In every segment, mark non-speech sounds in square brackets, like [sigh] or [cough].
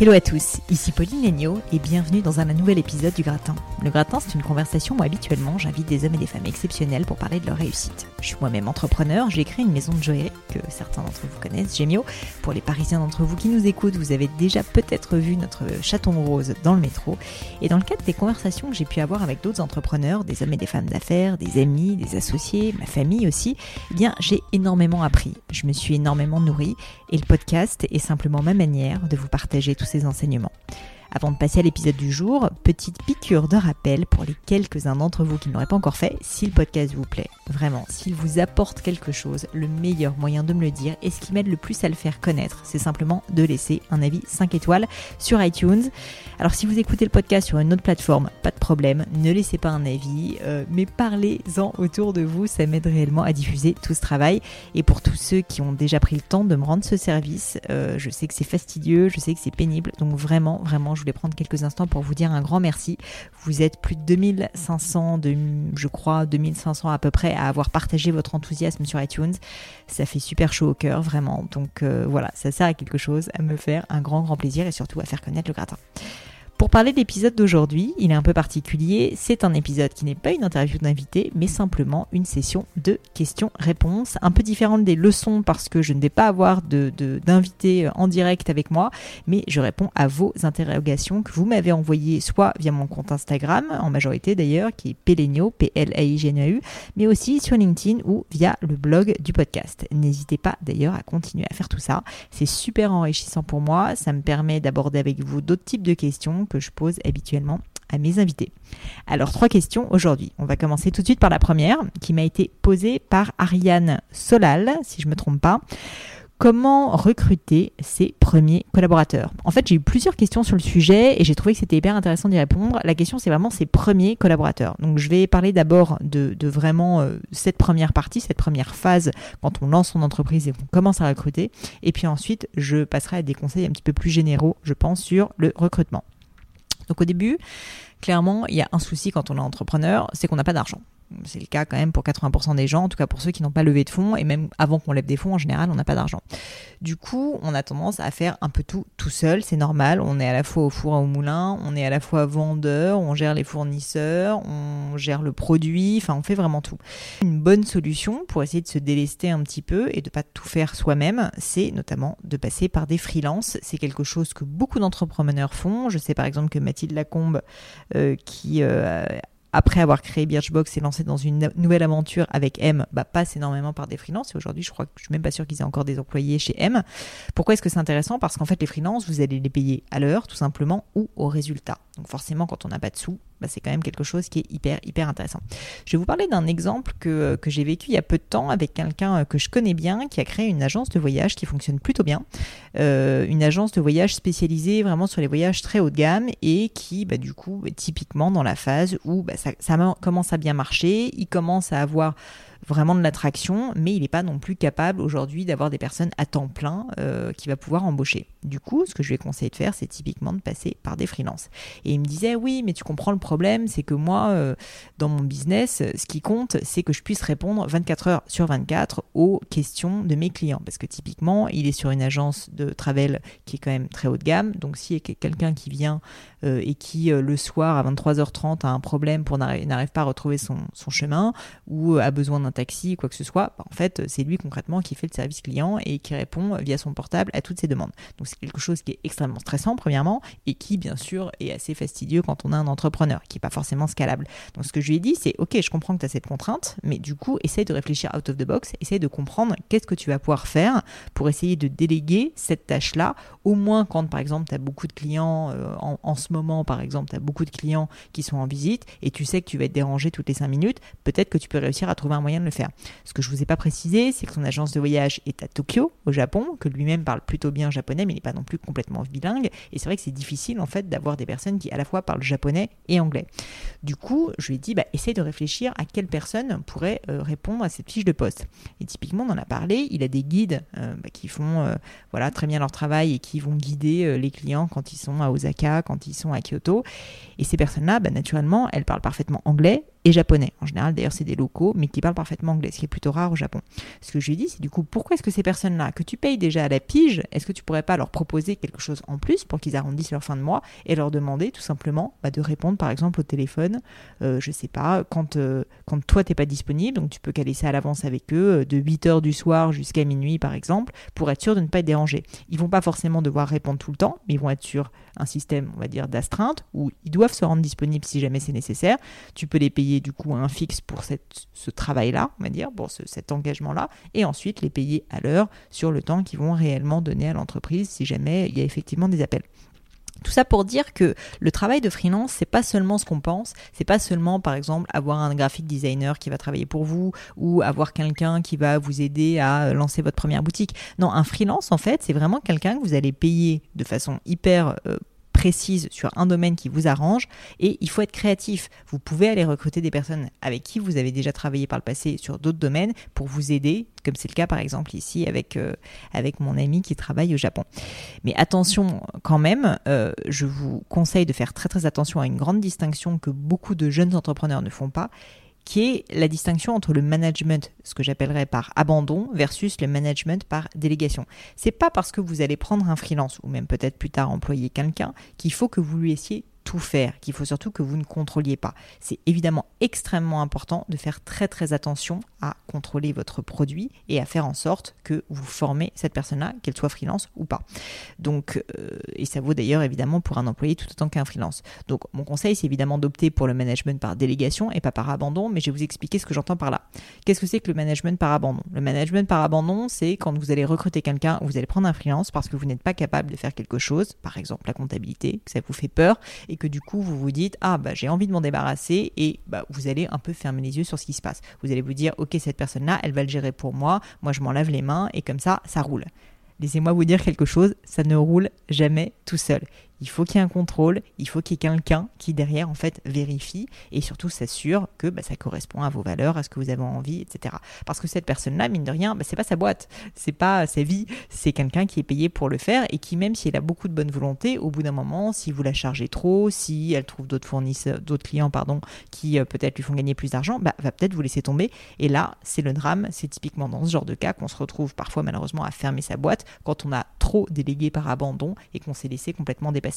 Hello à tous, ici Pauline Legno et bienvenue dans un nouvel épisode du Gratin. Le Gratin, c'est une conversation où habituellement j'invite des hommes et des femmes exceptionnels pour parler de leur réussite. Je suis moi-même entrepreneur, j'ai créé une maison de joaillerie que certains d'entre vous connaissent, Gemio. Pour les Parisiens d'entre vous qui nous écoutent, vous avez déjà peut-être vu notre chaton rose dans le métro. Et dans le cadre des conversations que j'ai pu avoir avec d'autres entrepreneurs, des hommes et des femmes d'affaires, des amis, des associés, ma famille aussi, eh bien j'ai énormément appris. Je me suis énormément nourrie et le podcast est simplement ma manière de vous partager tout ces enseignements. Avant de passer à l'épisode du jour, petite piqûre de rappel pour les quelques-uns d'entre vous qui ne l'auraient pas encore fait, si le podcast vous plaît, vraiment, s'il vous apporte quelque chose, le meilleur moyen de me le dire et ce qui m'aide le plus à le faire connaître, c'est simplement de laisser un avis 5 étoiles sur iTunes. Alors si vous écoutez le podcast sur une autre plateforme, pas de problème, ne laissez pas un avis, euh, mais parlez-en autour de vous, ça m'aide réellement à diffuser tout ce travail. Et pour tous ceux qui ont déjà pris le temps de me rendre ce service, euh, je sais que c'est fastidieux, je sais que c'est pénible, donc vraiment, vraiment, je voulais prendre quelques instants pour vous dire un grand merci. Vous êtes plus de 2500, de, je crois 2500 à peu près à avoir partagé votre enthousiasme sur iTunes. Ça fait super chaud au cœur, vraiment. Donc euh, voilà, ça sert à quelque chose, à me faire un grand grand plaisir et surtout à faire connaître le gratin. Pour parler de l'épisode d'aujourd'hui, il est un peu particulier. C'est un épisode qui n'est pas une interview d'invité, mais simplement une session de questions-réponses, un peu différente des leçons parce que je ne vais pas avoir d'invité en direct avec moi, mais je réponds à vos interrogations que vous m'avez envoyées soit via mon compte Instagram, en majorité d'ailleurs, qui est Pelenio, P-L-A-I-G-N-A-U, mais aussi sur LinkedIn ou via le blog du podcast. N'hésitez pas d'ailleurs à continuer à faire tout ça. C'est super enrichissant pour moi. Ça me permet d'aborder avec vous d'autres types de questions que je pose habituellement à mes invités. Alors trois questions aujourd'hui. On va commencer tout de suite par la première qui m'a été posée par Ariane Solal, si je ne me trompe pas. Comment recruter ses premiers collaborateurs? En fait, j'ai eu plusieurs questions sur le sujet et j'ai trouvé que c'était hyper intéressant d'y répondre. La question, c'est vraiment ses premiers collaborateurs. Donc, je vais parler d'abord de, vraiment euh, cette première partie, cette première phase quand on lance son entreprise et qu'on commence à recruter. Et puis ensuite, je passerai à des conseils un petit peu plus généraux, je pense, sur le recrutement. Donc au début, clairement, il y a un souci quand on est entrepreneur, c'est qu'on n'a pas d'argent. C'est le cas quand même pour 80% des gens, en tout cas pour ceux qui n'ont pas levé de fonds, et même avant qu'on lève des fonds, en général, on n'a pas d'argent. Du coup, on a tendance à faire un peu tout tout seul, c'est normal. On est à la fois au four et au moulin, on est à la fois vendeur, on gère les fournisseurs, on gère le produit, enfin on fait vraiment tout. Une bonne solution pour essayer de se délester un petit peu et de pas tout faire soi-même, c'est notamment de passer par des freelances. C'est quelque chose que beaucoup d'entrepreneurs font. Je sais par exemple que Mathilde Lacombe, euh, qui euh, après avoir créé Birchbox et lancé dans une nouvelle aventure avec M, bah, passe énormément par des freelances. Et aujourd'hui, je crois que je suis même pas sûr qu'ils aient encore des employés chez M. Pourquoi est-ce que c'est intéressant? Parce qu'en fait, les freelances, vous allez les payer à l'heure, tout simplement, ou au résultat. Donc forcément, quand on n'a pas de sous, bah, c'est quand même quelque chose qui est hyper, hyper intéressant. Je vais vous parler d'un exemple que, que j'ai vécu il y a peu de temps avec quelqu'un que je connais bien, qui a créé une agence de voyage qui fonctionne plutôt bien. Euh, une agence de voyage spécialisée vraiment sur les voyages très haut de gamme et qui, bah, du coup, est typiquement dans la phase où bah, ça commence à bien marcher, il commence à avoir vraiment de l'attraction, mais il n'est pas non plus capable aujourd'hui d'avoir des personnes à temps plein euh, qui va pouvoir embaucher. Du coup, ce que je lui ai conseillé de faire, c'est typiquement de passer par des freelances. Et il me disait, oui, mais tu comprends le problème, c'est que moi, euh, dans mon business, ce qui compte, c'est que je puisse répondre 24 heures sur 24 aux questions de mes clients. Parce que typiquement, il est sur une agence de travel qui est quand même très haut de gamme. Donc, s'il y a quelqu'un qui vient euh, et qui, le soir à 23h30, a un problème pour n'arrive pas à retrouver son, son chemin ou a besoin d'un taxi, quoi que ce soit, bah, en fait, c'est lui concrètement qui fait le service client et qui répond via son portable à toutes ces demandes. Donc c'est quelque chose qui est extrêmement stressant, premièrement, et qui, bien sûr, est assez fastidieux quand on a un entrepreneur, qui n'est pas forcément scalable. Donc ce que je lui ai dit, c'est, ok, je comprends que tu as cette contrainte, mais du coup, essaye de réfléchir out of the box, essaye de comprendre qu'est-ce que tu vas pouvoir faire pour essayer de déléguer cette tâche-là, au moins quand, par exemple, tu as beaucoup de clients, euh, en, en, ce moment, par exemple, tu as beaucoup de clients qui sont en visite, et tu sais que tu vas être dérangé toutes les 5 minutes, peut-être que tu peux réussir à trouver un moyen de le faire. Ce que je vous ai pas précisé, c'est que son agence de voyage est à Tokyo, au Japon, que lui-même parle plutôt bien japonais, mais il n'est pas non plus complètement bilingue. Et c'est vrai que c'est difficile en fait d'avoir des personnes qui à la fois parlent japonais et anglais. Du coup, je lui ai dit, bah, essaye de réfléchir à quelle personne pourrait euh, répondre à cette fiche de poste. Et typiquement, on en a parlé, il a des guides euh, bah, qui font euh, voilà très bien leur travail et qui vont guider les clients quand ils sont à Osaka, quand ils sont à Kyoto. Et ces personnes-là, bah, naturellement, elles parlent parfaitement anglais et japonais. En général, d'ailleurs, c'est des locaux, mais qui parlent parfaitement anglais, ce qui est plutôt rare au Japon. Ce que je lui dis, c'est du coup, pourquoi est-ce que ces personnes-là, que tu payes déjà à la pige, est-ce que tu pourrais pas leur proposer quelque chose en plus pour qu'ils arrondissent leur fin de mois et leur demander tout simplement bah, de répondre, par exemple, au téléphone, euh, je sais pas, quand, euh, quand toi, t'es pas disponible, donc tu peux caler ça à l'avance avec eux, euh, de 8 heures du soir jusqu'à minuit, par exemple, pour être sûr de ne pas être dérangé. Ils vont pas forcément devoir répondre tout le temps, mais ils vont être sur un système, on va dire, d'astreinte, où ils doivent se rendre disponibles si jamais c'est nécessaire. Tu peux les payer du coup un fixe pour ce travail-là, on va dire, pour cet engagement-là, et ensuite les payer à l'heure sur le temps qu'ils vont réellement donner à l'entreprise si jamais il y a effectivement des appels. Tout ça pour dire que le travail de freelance, c'est pas seulement ce qu'on pense, c'est pas seulement par exemple avoir un graphic designer qui va travailler pour vous ou avoir quelqu'un qui va vous aider à lancer votre première boutique. Non, un freelance en fait, c'est vraiment quelqu'un que vous allez payer de façon hyper euh, précise sur un domaine qui vous arrange et il faut être créatif. Vous pouvez aller recruter des personnes avec qui vous avez déjà travaillé par le passé sur d'autres domaines pour vous aider, comme c'est le cas par exemple ici avec, euh, mon ami qui travaille au Japon. Mais attention quand même, euh, je vous conseille de faire très très attention à une grande distinction que beaucoup de jeunes entrepreneurs ne font pas qui est la distinction entre le management, ce que j'appellerais par abandon, versus le management par délégation. C'est pas parce que vous allez prendre un freelance ou même peut-être plus tard employer quelqu'un qu'il faut que vous lui laissiez tout faire, qu'il faut surtout que vous ne contrôliez pas. C'est évidemment extrêmement important de faire très très attention à contrôler votre produit et à faire en sorte que vous formez cette personne-là, qu'elle soit freelance ou pas. Donc, euh, et ça vaut d'ailleurs évidemment pour un employé tout autant qu'un freelance. Donc, mon conseil, c'est évidemment d'opter pour le management par délégation et pas par abandon, mais je vais vous expliquer ce que j'entends par là. Qu'est-ce que c'est que le management par abandon? Le management par abandon, c'est quand vous allez recruter quelqu'un, vous allez prendre un freelance parce que vous n'êtes pas capable de faire quelque chose, par exemple la comptabilité, que ça vous fait peur, et que du coup vous vous dites ah bah j'ai envie de m'en débarrasser et bah vous allez un peu fermer les yeux sur ce qui se passe. Vous allez vous dire ok cette personne là elle va le gérer pour moi, moi je m'en lave les mains et comme ça ça roule. Laissez-moi vous dire quelque chose, ça ne roule jamais tout seul il faut qu'il y ait un contrôle, il faut qu'il y ait quelqu'un qui derrière en fait vérifie et surtout s'assure que bah, ça correspond à vos valeurs, à ce que vous avez envie, etc. Parce que cette personne-là, mine de rien, bah, c'est pas sa boîte, c'est pas sa vie, c'est quelqu'un qui est payé pour le faire et qui même si elle a beaucoup de bonne volonté, au bout d'un moment, si vous la chargez trop, si elle trouve d'autres fournisseurs, d'autres clients pardon, qui euh, peut-être lui font gagner plus d'argent, bah, va peut-être vous laisser tomber. Et là, c'est le drame, c'est typiquement dans ce genre de cas qu'on se retrouve parfois malheureusement à fermer sa boîte quand on a trop délégué par abandon et qu'on s'est laissé complètement dépasser.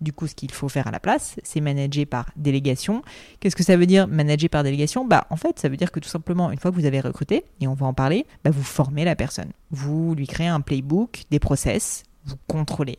Du coup, ce qu'il faut faire à la place, c'est manager par délégation. Qu'est-ce que ça veut dire manager par délégation? Bah, en fait, ça veut dire que tout simplement, une fois que vous avez recruté, et on va en parler, bah, vous formez la personne. Vous lui créez un playbook, des process, vous contrôlez.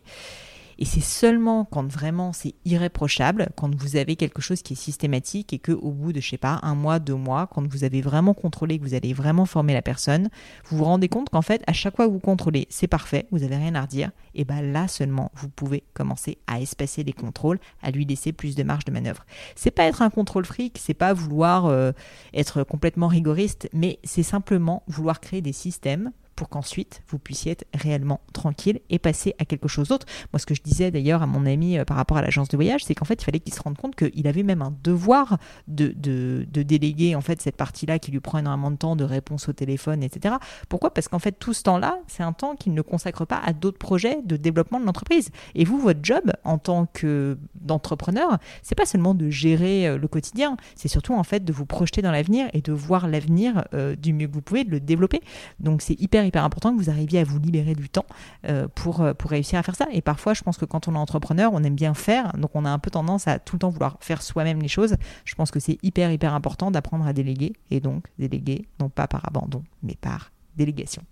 Et c'est seulement quand vraiment c'est irréprochable, quand vous avez quelque chose qui est systématique et que au bout de, je sais pas, un mois, deux mois, quand vous avez vraiment contrôlé, que vous allez vraiment former la personne, vous vous rendez compte qu'en fait, à chaque fois que vous contrôlez, c'est parfait, vous avez rien à redire, et bien là seulement, vous pouvez commencer à espacer les contrôles, à lui laisser plus de marge de manœuvre. C'est pas être un contrôle fric, c'est pas vouloir euh, être complètement rigoriste, mais c'est simplement vouloir créer des systèmes pour qu'ensuite vous puissiez être réellement tranquille et passer à quelque chose d'autre. Moi, ce que je disais d'ailleurs à mon ami euh, par rapport à l'agence de voyage, c'est qu'en fait, il fallait qu'il se rende compte qu'il avait même un devoir de, de, de déléguer en fait cette partie-là qui lui prend énormément de temps, de réponse au téléphone, etc. Pourquoi? Parce qu'en fait, tout ce temps-là, c'est un temps qu'il ne consacre pas à d'autres projets de développement de l'entreprise. Et vous, votre job en tant que d'entrepreneur, c'est pas seulement de gérer euh, le quotidien, c'est surtout en fait de vous projeter dans l'avenir et de voir l'avenir euh, du mieux que vous pouvez, de le développer. Donc c'est hyper hyper important que vous arriviez à vous libérer du temps euh, pour, euh, pour réussir à faire ça. Et parfois, je pense que quand on est entrepreneur, on aime bien faire, donc on a un peu tendance à tout le temps vouloir faire soi-même les choses. Je pense que c'est hyper, hyper important d'apprendre à déléguer, et donc déléguer, non pas par abandon, mais par délégation.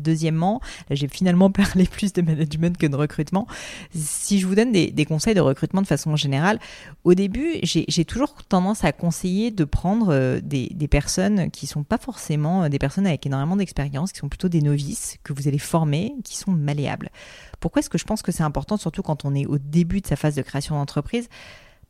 Deuxièmement, j'ai finalement [laughs] parlé plus de management que de recrutement. Si je vous donne des, conseils de recrutement de façon générale, au début, j'ai toujours tendance à conseiller de prendre euh, des, des, personnes qui sont pas forcément euh, des personnes avec énormément d'expérience, qui sont plutôt des novices, que vous allez former, qui sont malléables. Pourquoi est-ce que je pense que c'est important, surtout quand on est au début de sa phase de création d'entreprise?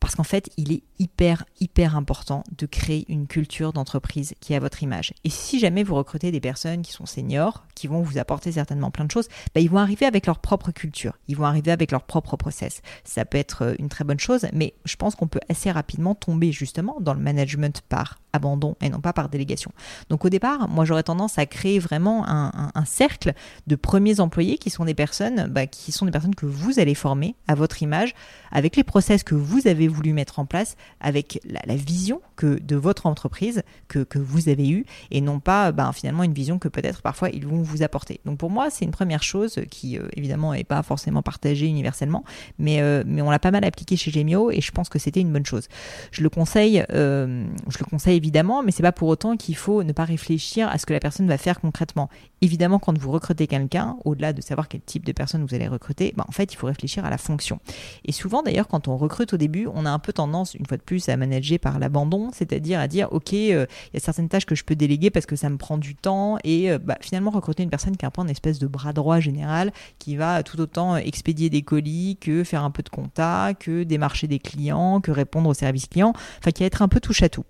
Parce qu'en fait, il est hyper, hyper important de créer une culture d'entreprise qui est à votre image. Et si jamais vous recrutez des personnes qui sont seniors, qui vont vous apporter certainement plein de choses, bah, ils vont arriver avec leur propre culture, ils vont arriver avec leur propre process. Ça peut être euh, une très bonne chose, mais je pense qu'on peut assez rapidement tomber justement dans le management par abandon et non pas par délégation. Donc au départ, moi j'aurais tendance à créer vraiment un, cercle de premiers employés qui sont des personnes, bah, qui sont des personnes que vous allez former à votre image, avec les process que vous avez voulu mettre en place avec la, vision que de votre entreprise que, que vous avez eue et non pas ben, finalement une vision que peut-être parfois ils vont vous apporter. Donc pour moi, c'est une première chose qui euh, évidemment n'est pas forcément partagée universellement, mais, euh, mais on l'a pas mal appliqué chez Gemio et je pense que c'était une bonne chose. Je le conseille, euh, je le conseille évidemment, mais c'est pas pour autant qu'il faut ne pas réfléchir à ce que la personne va faire concrètement. Évidemment, quand vous recrutez quelqu'un, au-delà de savoir quel type de personne vous allez recruter, ben, en fait, il faut réfléchir à la fonction. Et souvent, d'ailleurs, quand on recrute au début, on a un peu tendance, une fois de plus, à manager par l'abandon, c'est-à-dire à dire, ok, il y a certaines tâches que je peux déléguer parce que ça me prend du temps, et bah, finalement recruter une personne qui a un peu une espèce de bras droit général, qui va tout autant expédier des colis que faire un peu de compta, que démarcher des clients, que répondre aux services clients, enfin qui va être un peu touche à tout.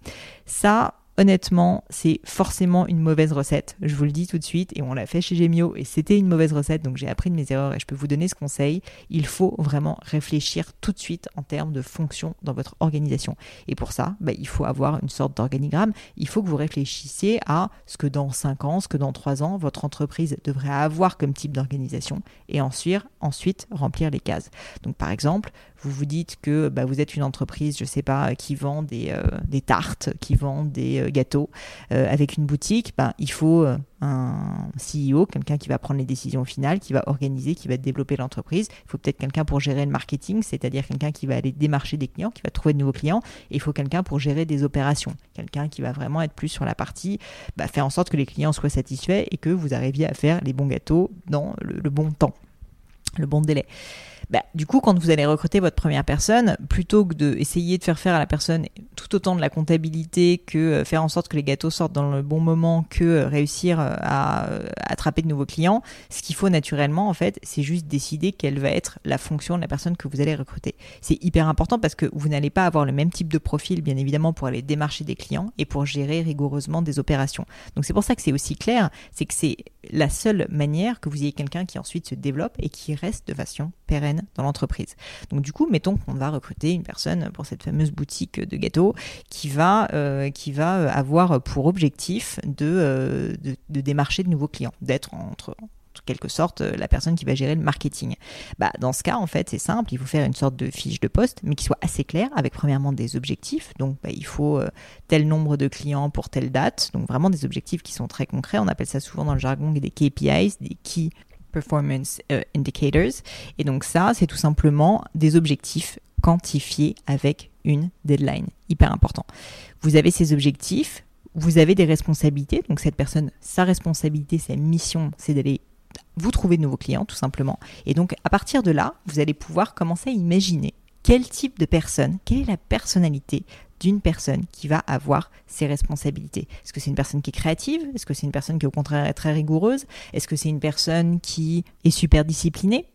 Ça, honnêtement, c'est forcément une mauvaise recette. Je vous le dis tout de suite, et on l'a fait chez Gemio, et c'était une mauvaise recette, donc j'ai appris de mes erreurs et je peux vous donner ce conseil. Il faut vraiment réfléchir tout de suite en termes de fonction dans votre organisation. Et pour ça, bah, il faut avoir une sorte d'organigramme. Il faut que vous réfléchissiez à ce que dans 5 ans, ce que dans 3 ans, votre entreprise devrait avoir comme type d'organisation, et ensuite, ensuite remplir les cases. Donc par exemple, vous vous dites que bah, vous êtes une entreprise, je ne sais pas, qui vend des, euh, tartes, qui vend des euh, gâteaux euh, avec une boutique, bah, il faut un CEO, quelqu'un qui va prendre les décisions finales, qui va organiser, qui va développer l'entreprise. Il faut peut-être quelqu'un pour gérer le marketing, c'est-à-dire quelqu'un qui va aller démarcher des clients, qui va trouver de nouveaux clients. Et il faut quelqu'un pour gérer des opérations, quelqu'un qui va vraiment être plus sur la partie, bah, faire en sorte que les clients soient satisfaits et que vous arriviez à faire les bons gâteaux dans le bon temps, le bon délai. Bah, du coup, quand vous allez recruter votre première personne, plutôt que d'essayer de faire faire à la personne tout autant de la comptabilité que euh, faire en sorte que les gâteaux sortent dans le bon moment, que euh, réussir euh, à, attraper de nouveaux clients, ce qu'il faut naturellement, en fait, c'est juste décider quelle va être la fonction de la personne que vous allez recruter. C'est hyper important parce que vous n'allez pas avoir le même type de profil, bien évidemment, pour aller démarcher des clients et pour gérer rigoureusement des opérations. Donc c'est pour ça que c'est aussi clair, c'est que c'est la seule manière que vous ayez quelqu'un qui ensuite se développe et qui reste de façon pérenne dans l'entreprise. Donc du coup, mettons qu'on va recruter une personne pour cette fameuse boutique de gâteaux qui va, euh, qui va avoir pour objectif de, euh, de, démarcher de nouveaux clients, d'être entre quelque sorte la personne qui va gérer le marketing. Bah, dans ce cas, en fait, c'est simple, il faut faire une sorte de fiche de poste, mais qui soit assez claire, avec premièrement des objectifs. Donc, bah, il faut euh, tel nombre de clients pour telle date. Donc, vraiment des objectifs qui sont très concrets. On appelle ça souvent dans le jargon des KPIs, des Key Performance euh, Indicators. Et donc ça, c'est tout simplement des objectifs quantifiés avec une deadline. Hyper important. Vous avez ces objectifs, vous avez des responsabilités. Donc cette personne, sa responsabilité, sa mission, c'est d'aller vous trouver de nouveaux clients, tout simplement. Et donc à partir de là, vous allez pouvoir commencer à imaginer quel type de personne, quelle est la personnalité d'une personne qui va avoir ses responsabilités. Est-ce que c'est une personne qui est créative? Est-ce que c'est une personne qui au contraire est très rigoureuse? Est-ce que c'est une personne qui est super disciplinée?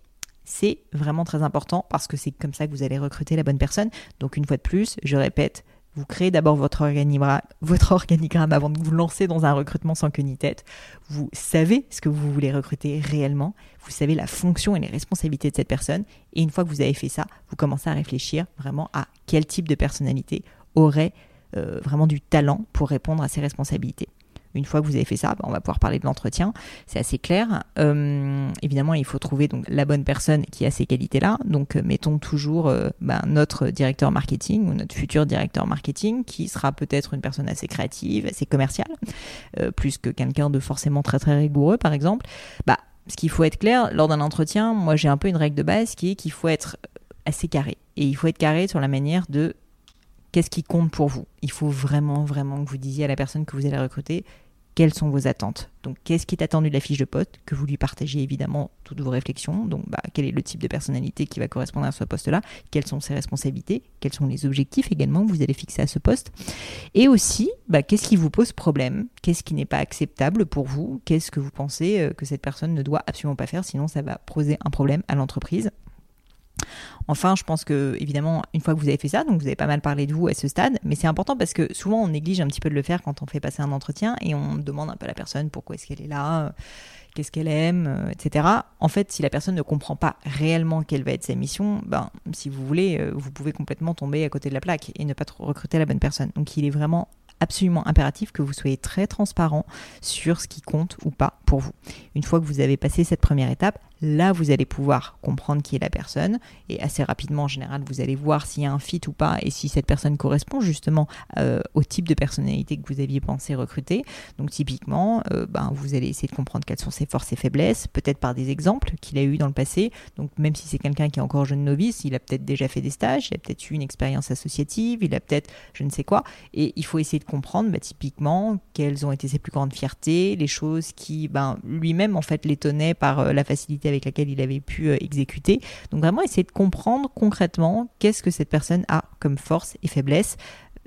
C'est vraiment très important parce que c'est comme ça que vous allez recruter la bonne personne. Donc une fois de plus, je répète, vous créez d'abord votre organigramme, avant de vous lancer dans un recrutement sans queue ni tête. Vous savez ce que vous voulez recruter réellement. Vous savez la fonction et les responsabilités de cette personne. Et une fois que vous avez fait ça, vous commencez à réfléchir vraiment à quel type de personnalité aurait euh, vraiment du talent pour répondre à ces responsabilités. Une fois que vous avez fait ça, bah, on va pouvoir parler de l'entretien. C'est assez clair. Euh, évidemment, il faut trouver donc la bonne personne qui a ces qualités-là. Donc, euh, mettons toujours bah, notre directeur marketing ou notre futur directeur marketing, qui sera peut-être une personne assez créative, assez commerciale, plus que quelqu'un de forcément très très rigoureux, par exemple. Bah, ce qu'il faut être clair lors d'un entretien, moi j'ai un peu une règle de base qui est qu'il faut être assez carré. Et il faut être carré sur la manière de qu'est-ce qui compte pour vous Il faut vraiment, vraiment que vous disiez à la personne que vous allez recruter quelles sont vos attentes. Donc, qu'est-ce qui est attendu de la fiche de poste Que vous lui partagez évidemment toutes vos réflexions. Donc, bah, quel est le type de personnalité qui va correspondre à ce poste-là? Quelles sont ses responsabilités? Quels sont les objectifs également que vous allez fixer à ce poste? Et aussi, bah, qu'est-ce qui vous pose problème? Qu'est-ce qui n'est pas acceptable pour vous? Qu'est-ce que vous pensez euh, que cette personne ne doit absolument pas faire Sinon, ça va poser un problème à l'entreprise? Enfin, je pense que, évidemment, une fois que vous avez fait ça, donc vous avez pas mal parlé de vous à ce stade, mais c'est important parce que souvent on néglige un petit peu de le faire quand on fait passer un entretien et on demande un peu à la personne pourquoi est-ce qu'elle est là, qu'est-ce qu'elle aime, euh, etc. En fait, si la personne ne comprend pas réellement quelle va être sa mission, ben, si vous voulez, euh, vous pouvez complètement tomber à côté de la plaque et ne pas recruter la bonne personne. Donc, il est vraiment absolument impératif que vous soyez très transparent sur ce qui compte ou pas pour vous. Une fois que vous avez passé cette première étape, Là, vous allez pouvoir comprendre qui est la personne et assez rapidement, en général, vous allez voir s'il y a un fit ou pas et si cette personne correspond justement euh, au type de personnalité que vous aviez pensé recruter. Donc, typiquement, euh, ben, vous allez essayer de comprendre quelles sont ses forces et faiblesses, peut-être par des exemples qu'il a eu dans le passé. Donc, même si c'est quelqu'un qui est encore jeune novice, il a peut-être déjà fait des stages, il a peut-être eu une expérience associative, il a peut-être je ne sais quoi. Et il faut essayer de comprendre, ben, typiquement, quelles ont été ses plus grandes fiertés, les choses qui, ben, lui-même, en fait, l'étonnaient par euh, la facilité avec laquelle il avait pu euh, exécuter. Donc vraiment essayer de comprendre concrètement qu'est-ce que cette personne a comme force et faiblesse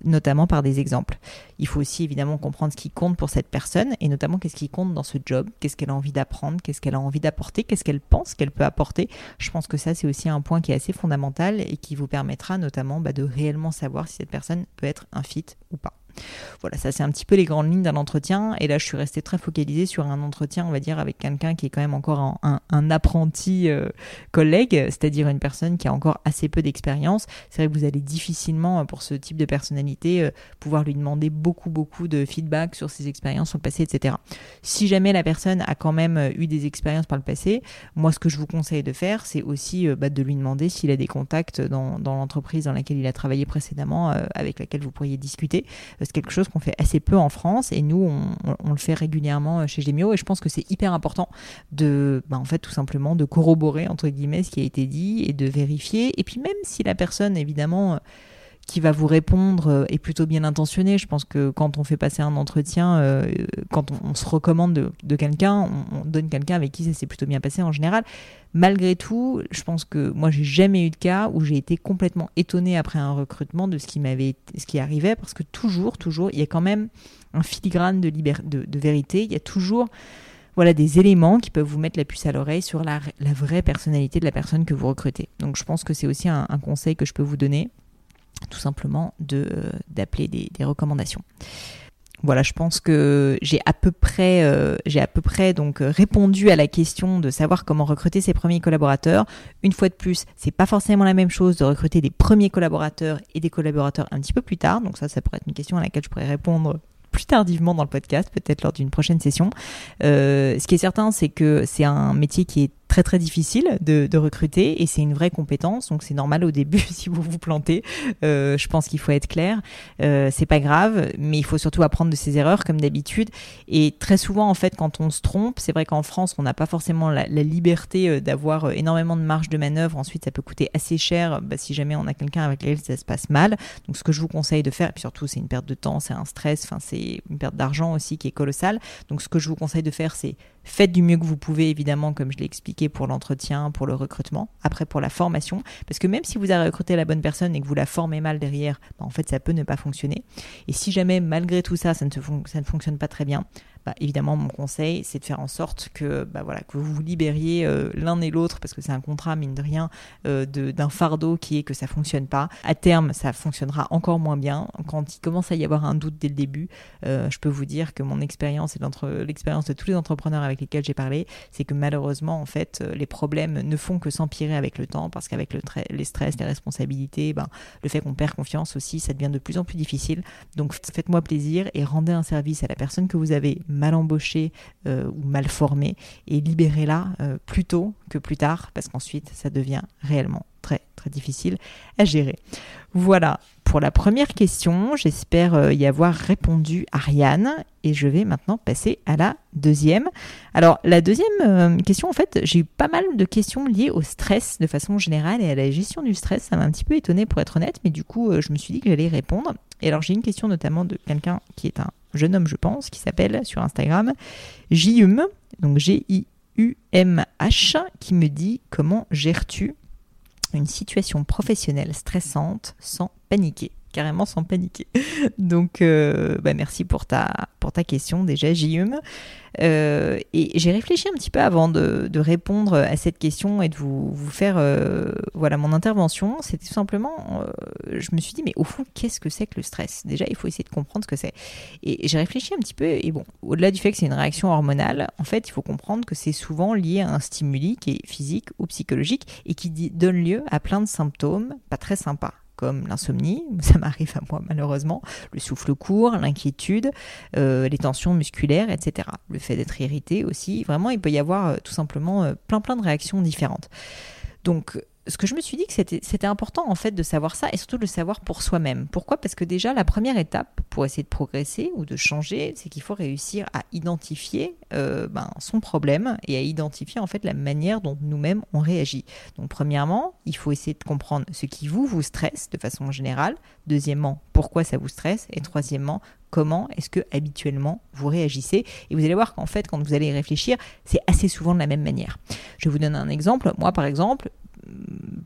notamment par des exemples. Il faut aussi évidemment comprendre ce qui compte pour cette personne et notamment qu'est-ce qui compte dans ce job, qu'est-ce qu'elle a envie d'apprendre, qu'est-ce qu'elle a envie d'apporter, qu'est-ce qu'elle pense qu'elle peut apporter. Je pense que ça c'est aussi un point qui est assez fondamental et qui vous permettra notamment bah, de réellement savoir si cette personne peut être un fit ou pas. Voilà, ça c'est un petit peu les grandes lignes d'un entretien. Et là, je suis restée très focalisée sur un entretien, on va dire, avec quelqu'un qui est quand même encore un, apprenti euh, collègue, c'est-à-dire une personne qui a encore assez peu d'expérience. C'est vrai que vous allez difficilement, euh, pour ce type de personnalité, euh, pouvoir lui demander beaucoup, beaucoup de feedback sur ses expériences sur le passé, etc. Si jamais la personne a quand même eu des expériences par le passé, moi, ce que je vous conseille de faire, c'est aussi bah, de lui demander s'il a des contacts dans, dans l'entreprise dans laquelle il a travaillé précédemment, avec laquelle vous pourriez discuter c'est quelque chose qu'on fait assez peu en France et nous, on, le fait régulièrement euh, chez Gemio et je pense que c'est hyper important de, bah, en fait, tout simplement de corroborer, entre guillemets, ce qui a été dit et de vérifier. Et puis même si la personne, évidemment, euh, qui va vous répondre euh, est plutôt bien intentionné. Je pense que quand on fait passer un entretien, quand on, se recommande de, quelqu'un, on, donne quelqu'un avec qui ça s'est plutôt bien passé en général. Malgré tout, je pense que moi, j'ai jamais eu de cas où j'ai été complètement étonnée après un recrutement de ce qui m'avait, ce arrivait, parce que toujours, toujours, il y a quand même un filigrane de, de, vérité. Il y a toujours voilà des éléments qui peuvent vous mettre la puce à l'oreille sur la, vraie personnalité de la personne que vous recrutez. Donc je pense que c'est aussi un, conseil que je peux vous donner, tout simplement de d'appeler des, des recommandations. Voilà, je pense que j'ai à peu près, euh, j'ai à peu près donc euh, répondu à la question de savoir comment recruter ses premiers collaborateurs. Une fois de plus, c'est pas forcément la même chose de recruter des premiers collaborateurs et des collaborateurs un petit peu plus tard. Donc ça, ça pourrait être une question à laquelle je pourrais répondre plus tardivement dans le podcast, peut-être lors d'une prochaine session. Euh, ce qui est certain, c'est que c'est un métier qui est très très difficile de, de recruter et c'est une vraie compétence donc c'est normal au début [laughs] si vous vous plantez. Euh, je pense qu'il faut être clair. Euh, c'est pas grave mais il faut surtout apprendre de ses erreurs comme d'habitude. Et très souvent en fait quand on se trompe c'est vrai qu'en France on n'a pas forcément la, liberté euh, d'avoir euh, énormément de marge de manœuvre. Ensuite ça peut coûter assez cher. Bah, si jamais on a quelqu'un avec lequel ça se passe mal. Donc ce que je vous conseille de faire et puis surtout c'est une perte de temps c'est un stress enfin c'est une perte d'argent aussi qui est colossale. Donc ce que je vous conseille de faire c'est Faites du mieux que vous pouvez, évidemment, comme je l'ai expliqué pour l'entretien, pour le recrutement, après pour la formation, parce que même si vous avez recruté la bonne personne et que vous la formez mal derrière, bah, en fait, ça peut ne pas fonctionner. Et si jamais, malgré tout ça, ça ne fonctionne pas très bien, bah, évidemment, mon conseil, c'est de faire en sorte que, bah, voilà, que vous vous libériez euh, l'un et l'autre, parce que c'est un contrat, mine de rien, euh, d'un fardeau qui est que ça fonctionne pas. À terme, ça fonctionnera encore moins bien. Quand il commence à y avoir un doute dès le début, euh, je peux vous dire que mon expérience et l'expérience de tous les entrepreneurs avec lesquels j'ai parlé, c'est que malheureusement, en fait, les problèmes ne font que s'empirer avec le temps, parce qu'avec le les stress, les responsabilités, ben, le fait qu'on perd confiance aussi, ça devient de plus en plus difficile. Donc, faites-moi plaisir et rendez un service à la personne que vous avez mal embauché euh, ou mal formé et libérez-la euh, plus tôt que plus tard parce qu'ensuite ça devient réellement très très difficile à gérer. Voilà pour la première question. J'espère euh, y avoir répondu Ariane et je vais maintenant passer à la deuxième. Alors la deuxième question en fait j'ai eu pas mal de questions liées au stress de façon générale et à la gestion du stress. Ça m'a un petit peu étonné pour être honnête mais du coup je me suis dit que j'allais répondre. Et alors j'ai une question notamment de quelqu'un qui est un jeune homme, je pense, qui s'appelle sur Instagram JUM, donc G-I-U-M-H, qui me dit comment gères-tu une situation professionnelle stressante sans paniquer? Carrément sans paniquer. [laughs] Donc, euh, bah merci pour ta, pour ta question déjà, JUM. Euh, et j'ai réfléchi un petit peu avant de, de, répondre à cette question et de vous, vous faire euh, voilà mon intervention. C'était tout simplement, euh, je me suis dit, mais au fond, qu'est-ce que c'est que le stress? Déjà, il faut essayer de comprendre ce que c'est. Et j'ai réfléchi un petit peu, et bon, au-delà du fait que c'est une réaction hormonale, en fait, il faut comprendre que c'est souvent lié à un stimuli qui est physique ou psychologique et qui donne lieu à plein de symptômes pas très sympas comme l'insomnie, [laughs] ça m'arrive à moi malheureusement, le souffle court, l'inquiétude, les tensions musculaires, etc. Le fait d'être irrité aussi, vraiment il peut y avoir tout simplement plein plein de réactions différentes. Donc ce que je me suis dit que c'était important en fait de savoir ça et surtout de le savoir pour soi-même. Pourquoi? Parce que déjà la première étape pour essayer de progresser ou de changer, c'est qu'il faut réussir à identifier euh, ben, son problème et à identifier en fait la manière dont nous-mêmes on réagit. Donc premièrement, il faut essayer de comprendre ce qui vous vous stresse de façon générale. Deuxièmement, pourquoi ça vous stresse? Et troisièmement, comment est-ce que habituellement vous réagissez? Et vous allez voir qu'en fait, quand vous allez réfléchir, c'est assez souvent de la même manière. Je vous donne un exemple. Moi, par exemple,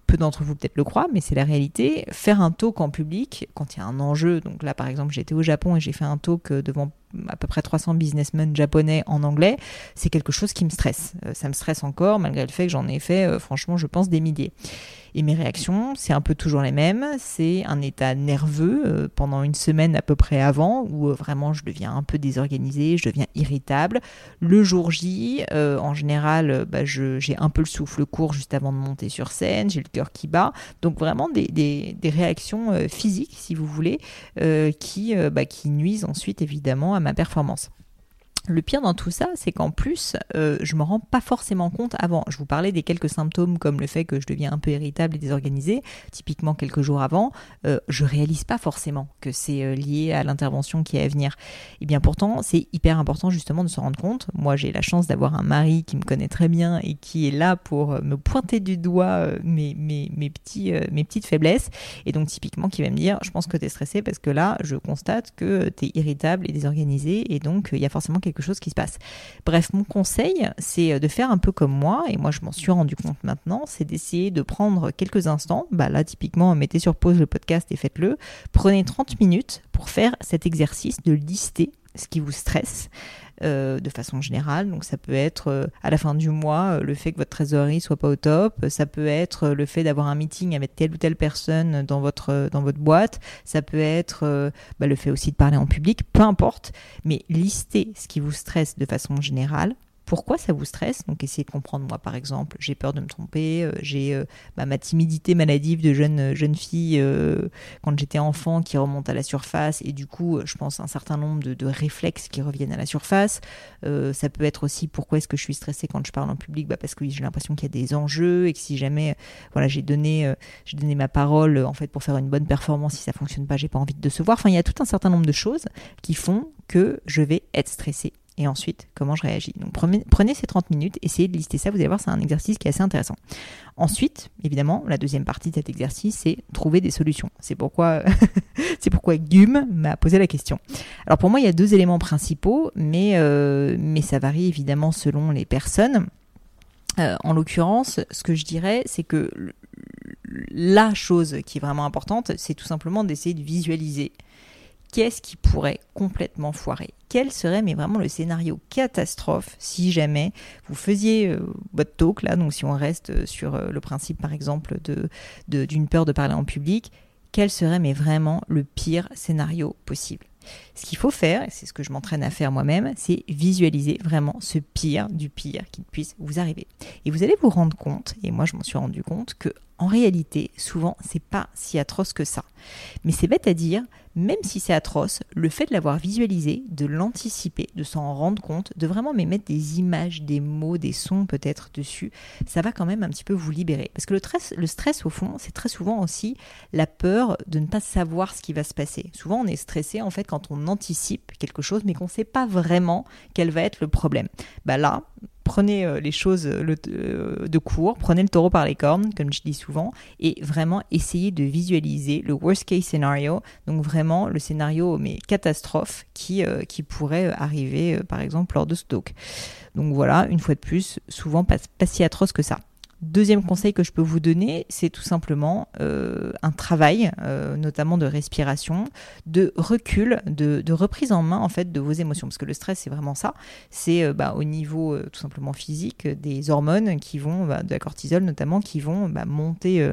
peu d'entre vous peut-être le croient, mais c'est la réalité. Faire un talk en public, quand il y a un enjeu, donc là par exemple j'étais au Japon et j'ai fait un talk devant à peu près 300 businessmen japonais en anglais, c'est quelque chose qui me stresse. Euh, ça me stresse encore, malgré le fait que j'en ai fait, euh, franchement, je pense, des milliers. Et mes réactions, c'est un peu toujours les mêmes. C'est un état nerveux euh, pendant une semaine à peu près avant, où vraiment je deviens un peu désorganisé, je deviens irritable. Le jour J, en général, bah, j'ai un peu le souffle court juste avant de monter sur scène, j'ai le cœur qui bat. Donc vraiment des réactions physiques, si vous voulez, qui, bah, qui nuisent ensuite évidemment à ma performance. Le pire dans tout ça, c'est qu'en plus, euh, je me rends pas forcément compte avant. Je vous parlais des quelques symptômes comme le fait que je deviens un peu irritable et désorganisé, typiquement quelques jours avant. Euh, je réalise pas forcément que c'est euh, lié à l'intervention qui est à venir. Et bien pourtant, c'est hyper important justement de se rendre compte. Moi, j'ai la chance d'avoir un mari qui me connaît très bien et qui est là pour me pointer du doigt mes, petites faiblesses. Et donc typiquement, qui va me dire, je pense que tu es stressé parce que là, je constate que tu es irritable et désorganisé et donc il y a forcément quelque chose qui se passe. Bref, mon conseil, c'est de faire un peu comme moi, et moi je m'en suis rendu compte maintenant, c'est d'essayer de prendre quelques instants, bah là typiquement mettez sur pause le podcast et faites-le, prenez 30 minutes pour faire cet exercice de lister ce qui vous stresse. Euh, de façon générale. Donc ça peut être euh, à la fin du mois euh, le fait que votre trésorerie soit pas au top, ça peut être le fait d'avoir un meeting avec telle ou telle personne dans votre boîte, ça peut être bah, le fait aussi de parler en public, peu importe. Mais listez ce qui vous stresse de façon générale pourquoi ça vous stresse? Donc essayez de comprendre, moi par exemple, j'ai peur de me tromper, euh, j'ai euh, bah, ma timidité maladive de jeune, euh, fille quand j'étais enfant qui remonte à la surface et du coup je pense un certain nombre de, réflexes qui reviennent à la surface. ça peut être aussi pourquoi est-ce que je suis stressée quand je parle en public? Bah, Parce que j'ai l'impression qu'il y a des enjeux et que si jamais voilà, j'ai donné, j'ai donné ma parole en fait pour faire une bonne performance, si ça fonctionne pas, j'ai pas envie de se voir. Enfin, il y a tout un certain nombre de choses qui font que je vais être stressée et ensuite comment je réagis. Donc prenez, ces 30 minutes, essayez de lister ça, vous allez voir, c'est un exercice qui est assez intéressant. Ensuite, évidemment, la deuxième partie de cet exercice, c'est trouver des solutions. C'est pourquoi, [laughs] c'est pourquoi Gume m'a posé la question. Alors pour moi, il y a deux éléments principaux, mais, euh, mais ça varie évidemment selon les personnes. Euh, en l'occurrence, ce que je dirais, c'est que la chose qui est vraiment importante, c'est tout simplement d'essayer de visualiser qu'est-ce qui pourrait complètement foirer? Quel serait mais vraiment le scénario catastrophe si jamais vous faisiez euh, votre talk là, donc si on reste euh, sur euh, le principe par exemple de d'une peur de parler en public, quel serait mais vraiment le pire scénario possible? Ce qu'il faut faire, et c'est ce que je m'entraîne à faire moi-même, c'est visualiser vraiment ce pire du pire qui puisse vous arriver. Et vous allez vous rendre compte, et moi je m'en suis rendu compte, que en réalité, souvent, c'est pas si atroce que ça. Mais c'est bête à dire, même si c'est atroce, le fait de l'avoir visualisé, de l'anticiper, de s'en rendre compte, de vraiment mettre des images, des mots, des sons peut-être dessus, ça va quand même un petit peu vous libérer. Parce que le stress, le stress au fond, c'est très souvent aussi la peur de ne pas savoir ce qui va se passer. Souvent, on est stressé en fait quand on anticipe quelque chose, mais qu'on ne sait pas vraiment quel va être le problème. Bah là, prenez euh, les choses euh, euh, de court, prenez le taureau par les cornes, comme je dis souvent, et vraiment essayez de visualiser le worst case scenario, donc vraiment le scénario mais catastrophe qui, pourrait arriver par exemple lors de talk. Donc voilà, une fois de plus, souvent pas si atroce que ça. Deuxième conseil que je peux vous donner, c'est tout simplement euh, un travail, euh, notamment de respiration, de recul, de, reprise en main en fait de vos émotions, parce que le stress c'est vraiment ça. C'est euh, bah, au niveau tout simplement physique des hormones qui vont, bah, de la cortisol notamment, qui vont bah, monter,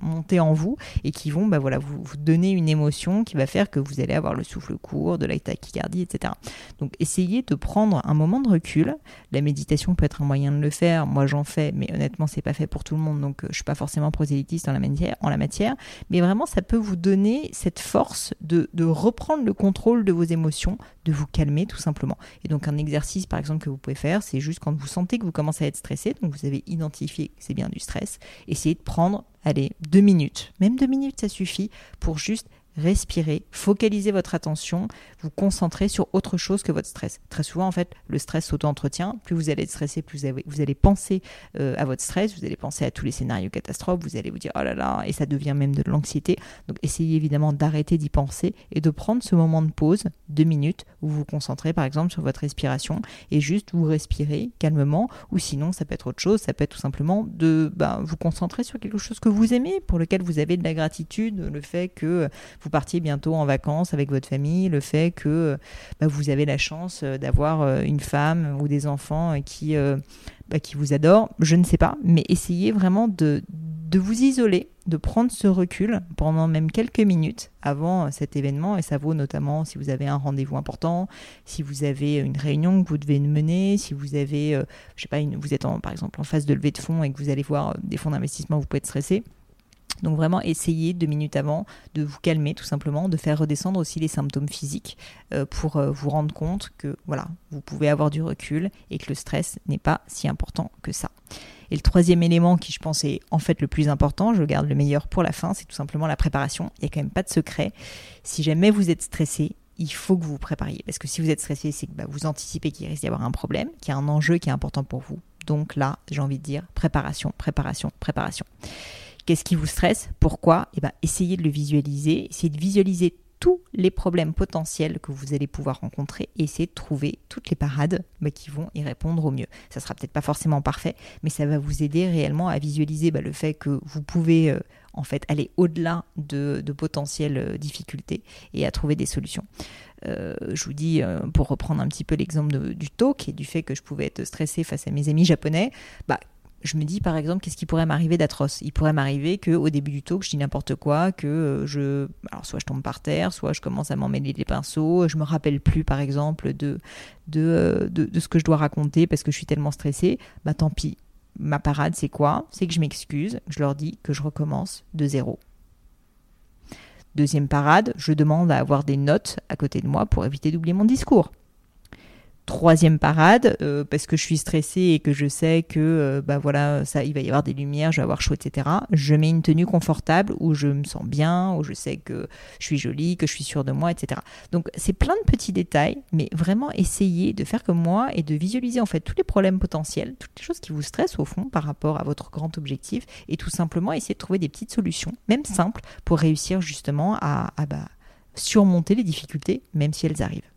monter en vous et qui vont voilà vous, vous, donner une émotion qui va faire que vous allez avoir le souffle court, de la tachycardie, etc. Donc essayez de prendre un moment de recul. La méditation peut être un moyen de le faire. Moi j'en fais, mais honnêtement c'est pas fait pour tout le monde, donc euh, je suis pas forcément prosélytiste en la matière, en la matière, mais vraiment ça peut vous donner cette force de, de reprendre le contrôle de vos émotions, de vous calmer tout simplement. Et donc un exercice par exemple que vous pouvez faire, c'est juste quand vous sentez que vous commencez à être stressé, donc vous avez identifié que c'est bien du stress, essayez de prendre, allez, deux minutes, même deux minutes ça suffit pour juste respirez, focalisez votre attention, vous concentrez sur autre chose que votre stress. Très souvent, en fait, le stress s'auto-entretient. Plus vous allez être stressé, plus vous, allez penser euh, à votre stress, vous allez penser à tous les scénarios catastrophes, vous allez vous dire oh là là, et ça devient même de l'anxiété. Donc, essayez évidemment d'arrêter d'y penser et de prendre ce moment de pause, deux minutes, où vous vous concentrez par exemple sur votre respiration et juste vous respirez calmement. Ou sinon, ça peut être autre chose, ça peut être tout simplement de ben, vous concentrer sur quelque chose que vous aimez, pour lequel vous avez de la gratitude, le fait que vous partiez bientôt en vacances avec votre famille, le fait que bah, vous avez la chance euh, d'avoir euh, une femme ou des enfants qui, euh, bah, qui vous adorent, je ne sais pas, mais essayez vraiment de, de vous isoler, de prendre ce recul pendant même quelques minutes avant cet événement, et ça vaut notamment si vous avez un rendez-vous important, si vous avez une réunion que vous devez mener, si vous avez, je sais pas, vous êtes par exemple en phase de levée de fonds et que vous allez voir des fonds d'investissement, vous pouvez être stressé. Donc vraiment essayez deux minutes avant de vous calmer tout simplement, de faire redescendre aussi les symptômes physiques euh, pour euh, vous rendre compte que voilà, vous pouvez avoir du recul et que le stress n'est pas si important que ça. Et le troisième élément qui je pense est en fait le plus important, je garde le meilleur pour la fin, c'est tout simplement la préparation. Il n'y a quand même pas de secret. Si jamais vous êtes stressé, il faut que vous vous prépariez. Parce que si vous êtes stressé, c'est que bah, vous anticipez qu'il risque d'y avoir un problème, qu'il y a un enjeu qui est important pour vous. Donc là, j'ai envie de dire préparation, préparation, préparation. Qu'est-ce qui vous stresse Pourquoi Eh ben, essayez de le visualiser, essayez de visualiser tous les problèmes potentiels que vous allez pouvoir rencontrer et essayer de trouver toutes les parades bah, qui vont y répondre au mieux. Ça sera peut-être pas forcément parfait, mais ça va vous aider réellement à visualiser bah, le fait que vous pouvez euh, en fait aller au-delà de, potentielles euh, difficultés et à trouver des solutions. Euh, je vous dis, pour reprendre un petit peu l'exemple du talk et du fait que je pouvais être stressée face à mes amis japonais, bah, je me dis par exemple qu'est-ce qui pourrait m'arriver d'atroce? Il pourrait m'arriver que au début du talk je dis n'importe quoi, que euh, je alors soit je tombe par terre, soit je commence à m'emmêler les pinceaux, je me rappelle plus par exemple de euh, de, de ce que je dois raconter parce que je suis tellement stressée. Bah tant pis. Ma parade c'est quoi? C'est que je m'excuse, je leur dis que je recommence de zéro. Deuxième parade, je demande à avoir des notes à côté de moi pour éviter d'oublier mon discours troisième parade euh, parce que je suis stressée et que je sais que euh, bah voilà ça il va y avoir des lumières je vais avoir chaud etc je mets une tenue confortable où je me sens bien où je sais que je suis jolie que je suis sûre de moi etc donc c'est plein de petits détails mais vraiment essayez de faire comme moi et de visualiser en fait tous les problèmes potentiels toutes les choses qui vous stressent au fond par rapport à votre grand objectif et tout simplement essayer de trouver des petites solutions même simples pour réussir justement à, à bah, surmonter les difficultés même si elles arrivent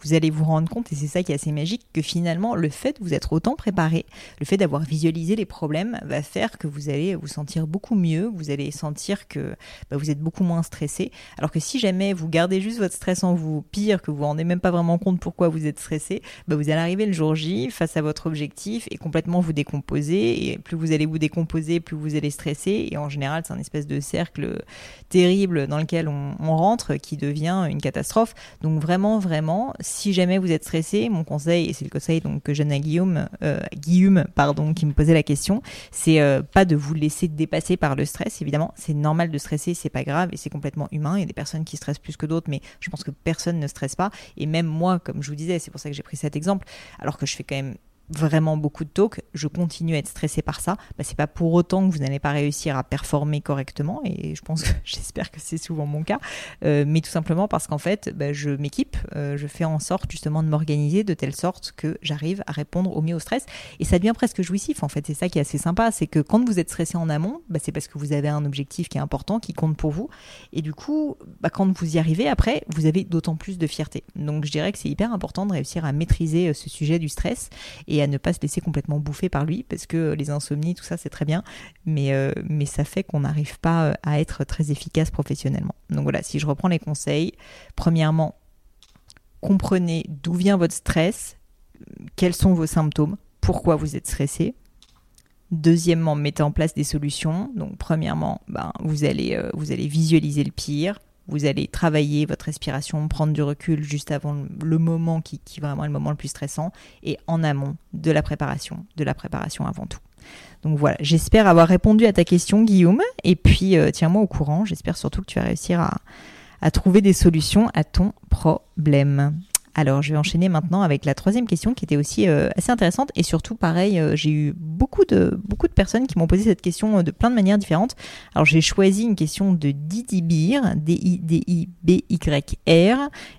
vous allez vous rendre compte, et c'est ça qui est assez magique, que finalement, le fait de vous être autant préparé, le fait d'avoir visualisé les problèmes, va faire que vous allez vous sentir beaucoup mieux, vous allez sentir que bah, vous êtes beaucoup moins stressé. Alors que si jamais vous gardez juste votre stress en vous, pire, que vous vous rendez même pas vraiment compte pourquoi vous êtes stressé, bah, vous allez arriver le jour J face à votre objectif et complètement vous décomposer. Et plus vous allez vous décomposer, plus vous allez stresser. Et en général, c'est un espèce de cercle terrible dans lequel on, on rentre qui devient une catastrophe. Donc vraiment, vraiment, si jamais vous êtes stressé, mon conseil, et c'est le conseil donc, que je donne à Guillaume, euh, Guillaume pardon, qui me posait la question, c'est euh, pas de vous laisser dépasser par le stress. Évidemment, c'est normal de stresser, c'est pas grave et c'est complètement humain. Il y a des personnes qui stressent plus que d'autres, mais je pense que personne ne stresse pas. Et même moi, comme je vous disais, c'est pour ça que j'ai pris cet exemple, alors que je fais quand même vraiment beaucoup de talk, je continue à être stressé par ça, bah, c'est pas pour autant que vous n'allez pas réussir à performer correctement, et je pense [laughs] j'espère que c'est souvent mon cas, euh, mais tout simplement parce qu'en fait, bah, je m'équipe, euh, je fais en sorte justement de m'organiser de telle sorte que j'arrive à répondre au mieux au stress, et ça devient presque jouissif en fait, c'est ça qui est assez sympa, c'est que quand vous êtes stressé en amont, bah, c'est parce que vous avez un objectif qui est important, qui compte pour vous, et du coup, bah, quand vous y arrivez après, vous avez d'autant plus de fierté. Donc je dirais que c'est hyper important de réussir à maîtriser euh, ce sujet du stress, et à ne pas se laisser complètement bouffer par lui parce que les insomnies, tout ça, c'est très bien, mais, euh, mais ça fait qu'on n'arrive pas euh, à être très efficace professionnellement. Donc voilà, si je reprends les conseils, premièrement, comprenez d'où vient votre stress, quels sont vos symptômes, pourquoi vous êtes stressé. Deuxièmement, mettez en place des solutions. Donc, premièrement, ben, vous, allez, euh, vous allez visualiser le pire. Vous allez travailler votre respiration, prendre du recul juste avant le moment qui, qui vraiment est le moment le plus stressant et en amont de la préparation, de la préparation avant tout. Donc voilà, j'espère avoir répondu à ta question Guillaume, et puis euh, tiens-moi au courant, j'espère surtout que tu vas réussir à, à trouver des solutions à ton problème. Alors, je vais enchaîner maintenant avec la troisième question qui était aussi euh, assez intéressante et surtout, pareil, euh, j'ai eu beaucoup de, beaucoup de personnes qui m'ont posé cette question euh, de plein de manières différentes. Alors, j'ai choisi une question de Didi Beer, D-I-D-I-B-Y-R,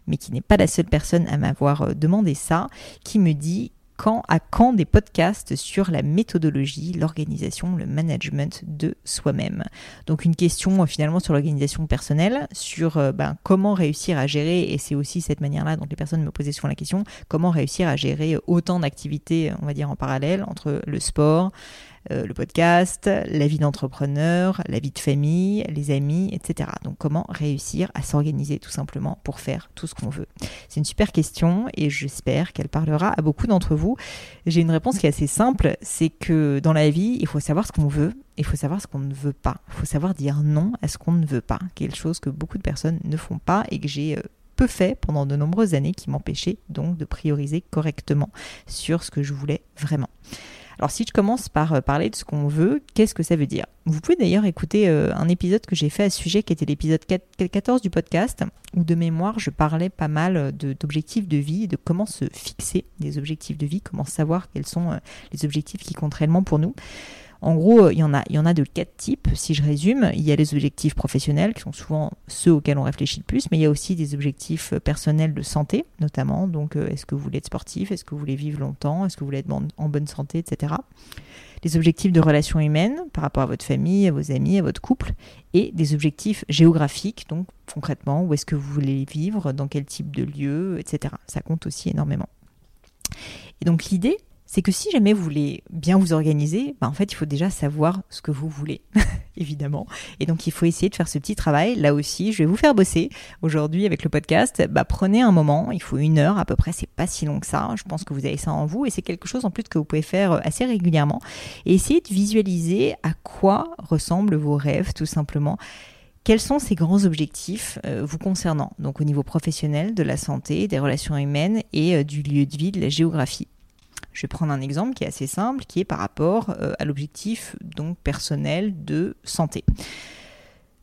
mais qui n'est pas la seule personne à m'avoir demandé ça, qui me dit quand à quand des podcasts sur la méthodologie, l'organisation, le management de soi-même. Donc une question euh, finalement sur l'organisation personnelle, sur euh, ben, comment réussir à gérer, et c'est aussi cette manière-là dont les personnes me posaient souvent la question, comment réussir à gérer autant d'activités, on va dire en parallèle, entre le sport, euh, le podcast, la vie d'entrepreneur, la vie de famille, les amis, etc. Donc comment réussir à s'organiser tout simplement pour faire tout ce qu'on veut? C'est une super question et j'espère qu'elle parlera à beaucoup d'entre vous. J'ai une réponse qui est assez simple, c'est que dans la vie, il faut savoir ce qu'on veut, il faut savoir ce qu'on ne veut pas. Il faut savoir dire non à ce qu'on ne veut pas, quelque chose que beaucoup de personnes ne font pas et que j'ai euh, peu fait pendant de nombreuses années qui m'empêchait donc de prioriser correctement sur ce que je voulais vraiment. Alors si je commence par euh, parler de ce qu'on veut, qu'est-ce que ça veut dire? Vous pouvez d'ailleurs écouter euh, un épisode que j'ai fait à ce sujet qui était l'épisode 14 du podcast, où de mémoire je parlais pas mal euh, d'objectifs de, vie, de comment se fixer des objectifs de vie, comment savoir quels sont les objectifs qui comptent réellement pour nous. En gros, il y en a, il y en a de quatre types. Si je résume, il y a les objectifs professionnels qui sont souvent ceux auxquels on réfléchit le plus, mais il y a aussi des objectifs personnels de santé, notamment. Donc, euh, est-ce que vous voulez être sportif? Est-ce que vous voulez vivre longtemps? Est-ce que vous voulez être en bonne santé, etc. Les objectifs de relations humaines par rapport à votre famille, à vos amis, à votre couple, et des objectifs géographiques, donc concrètement, où est-ce que vous voulez vivre, dans quel type de lieu, etc. Ça compte aussi énormément. Et donc l'idée, c'est que si jamais vous voulez bien vous organiser, bah en fait, il faut déjà savoir ce que vous voulez, [laughs] évidemment. Et donc, il faut essayer de faire ce petit travail. Là aussi, je vais vous faire bosser aujourd'hui avec le podcast. Bah, prenez un moment, il faut une heure à peu près, c'est pas si long que ça. Je pense que vous avez ça en vous et c'est quelque chose en plus que vous pouvez faire euh, assez régulièrement. Et essayez de visualiser à quoi ressemblent vos rêves, tout simplement. Quels sont ces grands objectifs euh, vous concernant, donc au niveau professionnel, de la santé, des relations humaines et euh, du lieu de vie, de la géographie je vais prendre un exemple qui est assez simple, qui est par rapport euh, à l'objectif donc personnel de santé.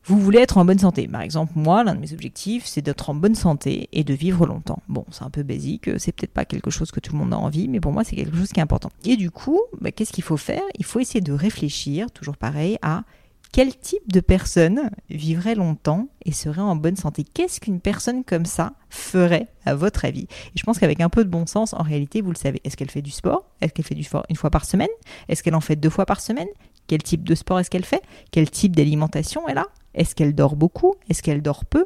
Vous voulez être en bonne santé. Par exemple, moi, l'un de mes objectifs, c'est d'être en bonne santé et de vivre longtemps. Bon, c'est un peu basique, c'est peut-être pas quelque chose que tout le monde a envie, mais pour moi, c'est quelque chose qui est important. Et du coup, bah, qu'est-ce qu'il faut faire? Il faut essayer de réfléchir, toujours pareil, à quel type de personne vivrait longtemps et serait en bonne santé? Qu'est-ce qu'une personne comme ça ferait, à votre avis? Et je pense qu'avec un peu de bon sens, en réalité, vous le savez. Est-ce qu'elle fait du sport? Est-ce qu'elle fait du sport une fois par semaine? Est-ce qu'elle en fait deux fois par semaine? Quel type de sport est-ce qu'elle fait? Quel type d'alimentation elle a? Est-ce qu'elle dort beaucoup? Est-ce qu'elle dort peu?